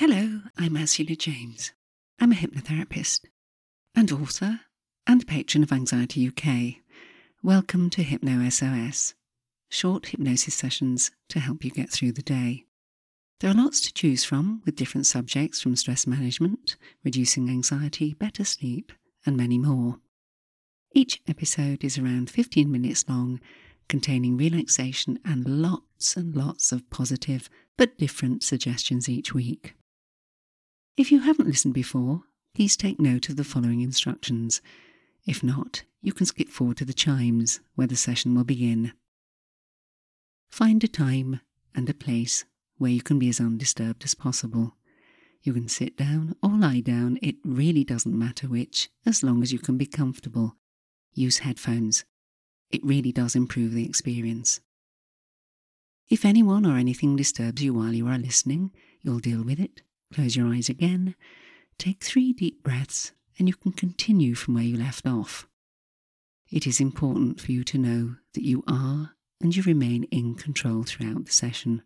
Hello, I'm Ursula James. I'm a hypnotherapist and author and patron of Anxiety UK. Welcome to Hypno SOS, short hypnosis sessions to help you get through the day. There are lots to choose from with different subjects from stress management, reducing anxiety, better sleep, and many more. Each episode is around 15 minutes long, containing relaxation and lots and lots of positive but different suggestions each week. If you haven't listened before, please take note of the following instructions. If not, you can skip forward to the chimes where the session will begin. Find a time and a place where you can be as undisturbed as possible. You can sit down or lie down, it really doesn't matter which, as long as you can be comfortable. Use headphones. It really does improve the experience. If anyone or anything disturbs you while you are listening, you'll deal with it Close your eyes again, take three deep breaths, and you can continue from where you left off. It is important for you to know that you are and you remain in control throughout the session,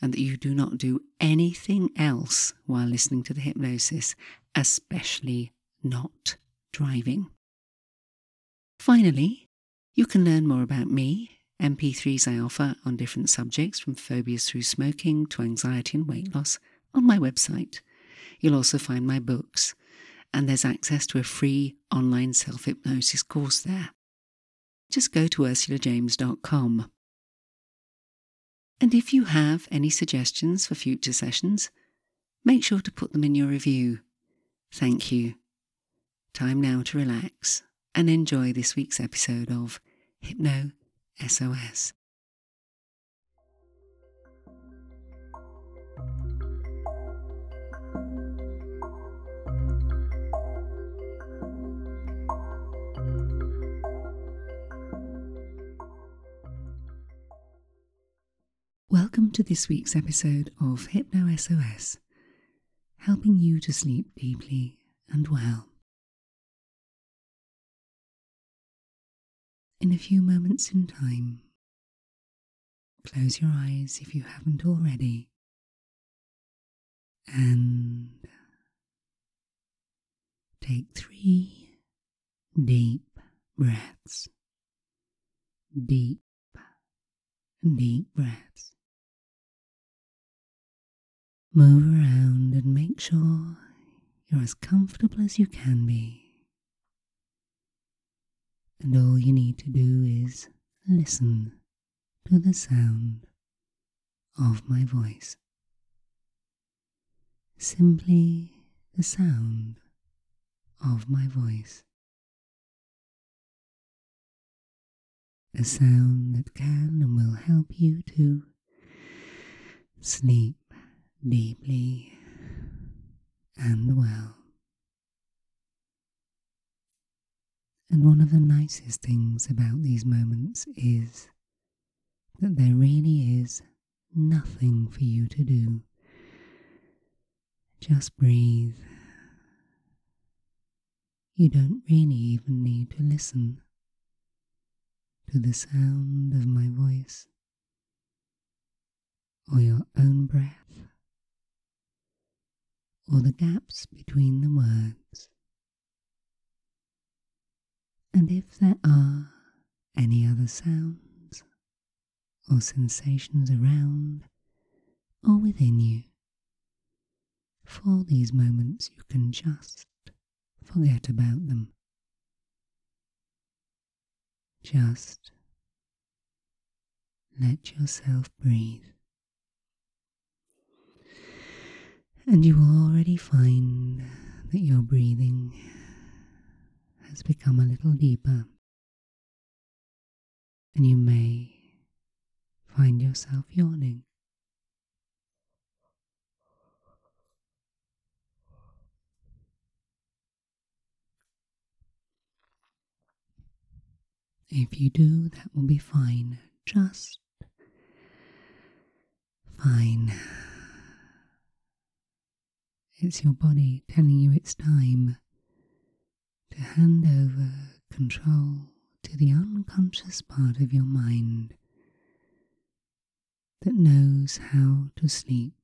and that you do not do anything else while listening to the hypnosis, especially not driving. Finally, you can learn more about me, MP3s I offer on different subjects from phobias through smoking to anxiety and weight loss on my website. You'll also find my books, and there's access to a free online self hypnosis course there. Just go to ursulajames.com. And if you have any suggestions for future sessions, make sure to put them in your review. Thank you. Time now to relax and enjoy this week's episode of Hypno SOS. Welcome to this week's episode of Hypno SOS, helping you to sleep deeply and well. In a few moments in time, close your eyes if you haven't already, and take three deep breaths. Deep, deep breaths. Move around and make sure you're as comfortable as you can be. And all you need to do is listen to the sound of my voice. Simply the sound of my voice. A sound that can and will help you to sleep deeply and well. And one of the nicest things about these moments is that there really is nothing for you to do. Just breathe. You don't really even need to listen to the sound of my voice or your own breath or the gaps between the words. And if there are any other sounds or sensations around or within you, for these moments you can just forget about them. Just let yourself breathe. And you will already find that your breathing has become a little deeper. And you may find yourself yawning. If you do, that will be fine. Just fine. It's your body telling you it's time to hand over control to the unconscious part of your mind that knows how to sleep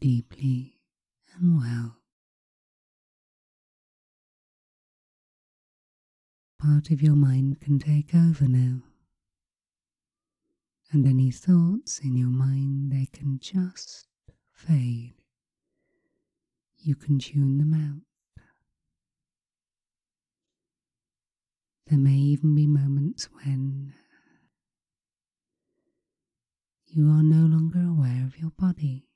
deeply and well. Part of your mind can take over now, and any thoughts in your mind they can just fade. You can tune them out. There may even be moments when you are no longer aware of your body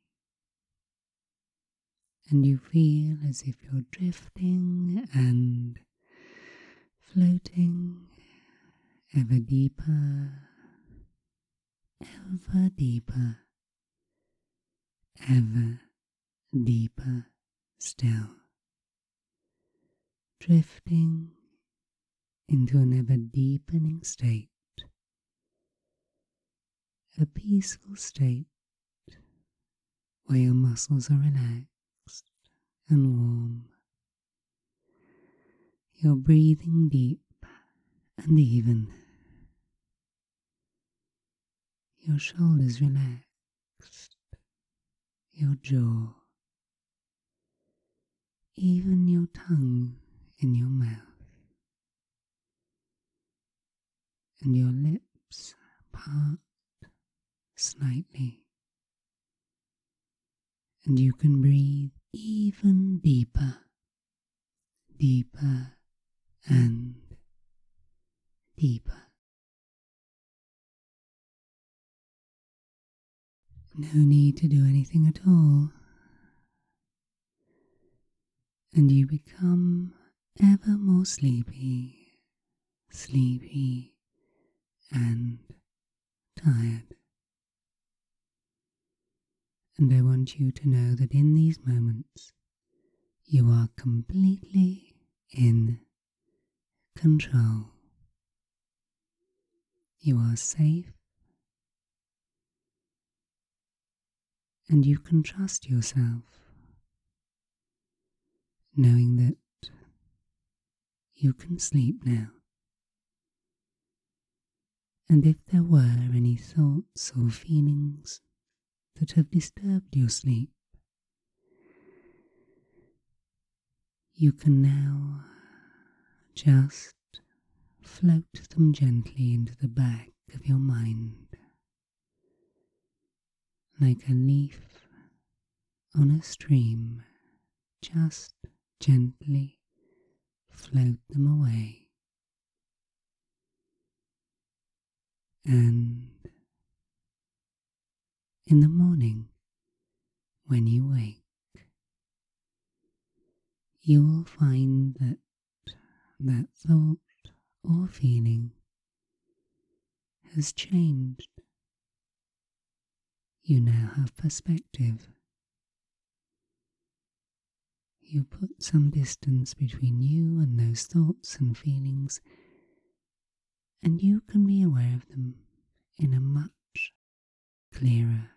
and you feel as if you're drifting and floating ever deeper, ever deeper, ever deeper still, drifting into an ever deepening state, a peaceful state where your muscles are relaxed and warm. You're breathing deep and even. Your shoulders relaxed, your jaw, even your tongue in your mouth, and your lips part slightly, and you can breathe even deeper, deeper and deeper. No need to do anything at all, and you become ever more sleepy, sleepy, and tired. And I want you to know that in these moments you are completely in control. You are safe and you can trust yourself, knowing that you can sleep now. And if there were any thoughts or feelings that have disturbed your sleep, you can now just float them gently into the back of your mind like a leaf on a stream, just gently float them away. And in the morning, when you wake, you will find that that thought or feeling has changed. You now have perspective. You put some distance between you and those thoughts and feelings, and you can be aware of them in a much clearer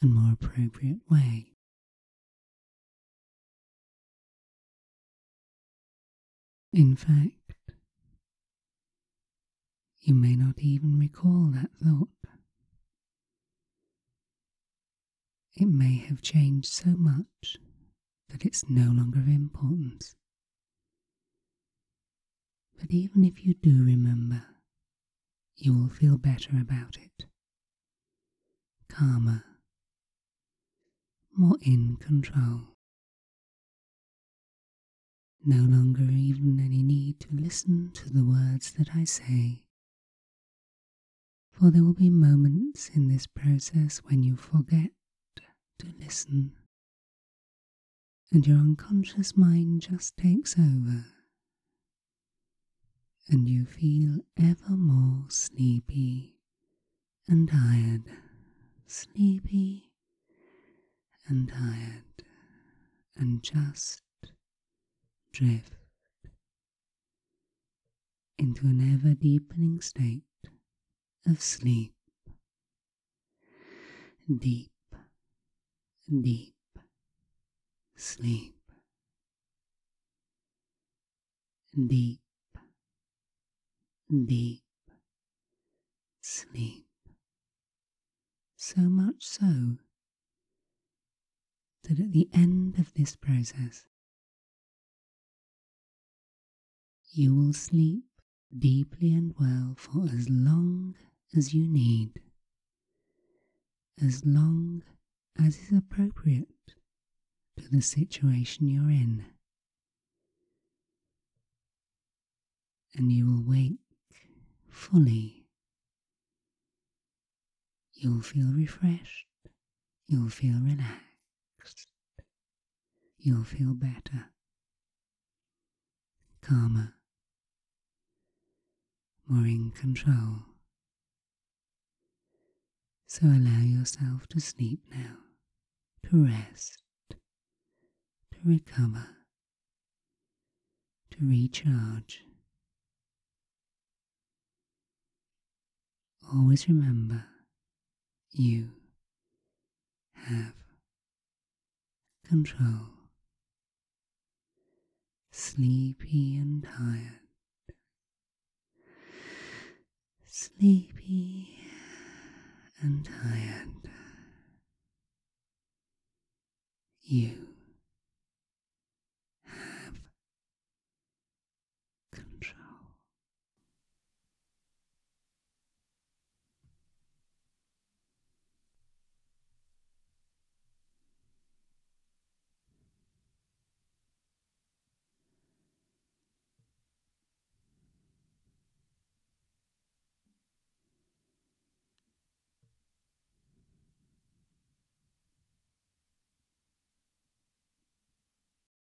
and more appropriate way. In fact, you may not even recall that thought. It may have changed so much that it's no longer of importance. But even if you do remember, you will feel better about it, calmer, more in control. No longer even any need to listen to the words that I say, for there will be moments in this process when you forget to listen, and your unconscious mind just takes over, and you feel ever more sleepy and tired, sleepy and tired, and just drift into an ever deepening state of sleep. Deep, deep sleep. Deep, deep sleep. So much so that at the end of this process, you will sleep deeply and well for as long as you need, as long as is appropriate to the situation you're in. And you will wake fully. You'll feel refreshed. You'll feel relaxed. You'll feel better, calmer, more in control. So allow yourself to sleep now, to rest, to recover, to recharge. Always remember you have control. Sleepy and tired. Sleepy and tired. You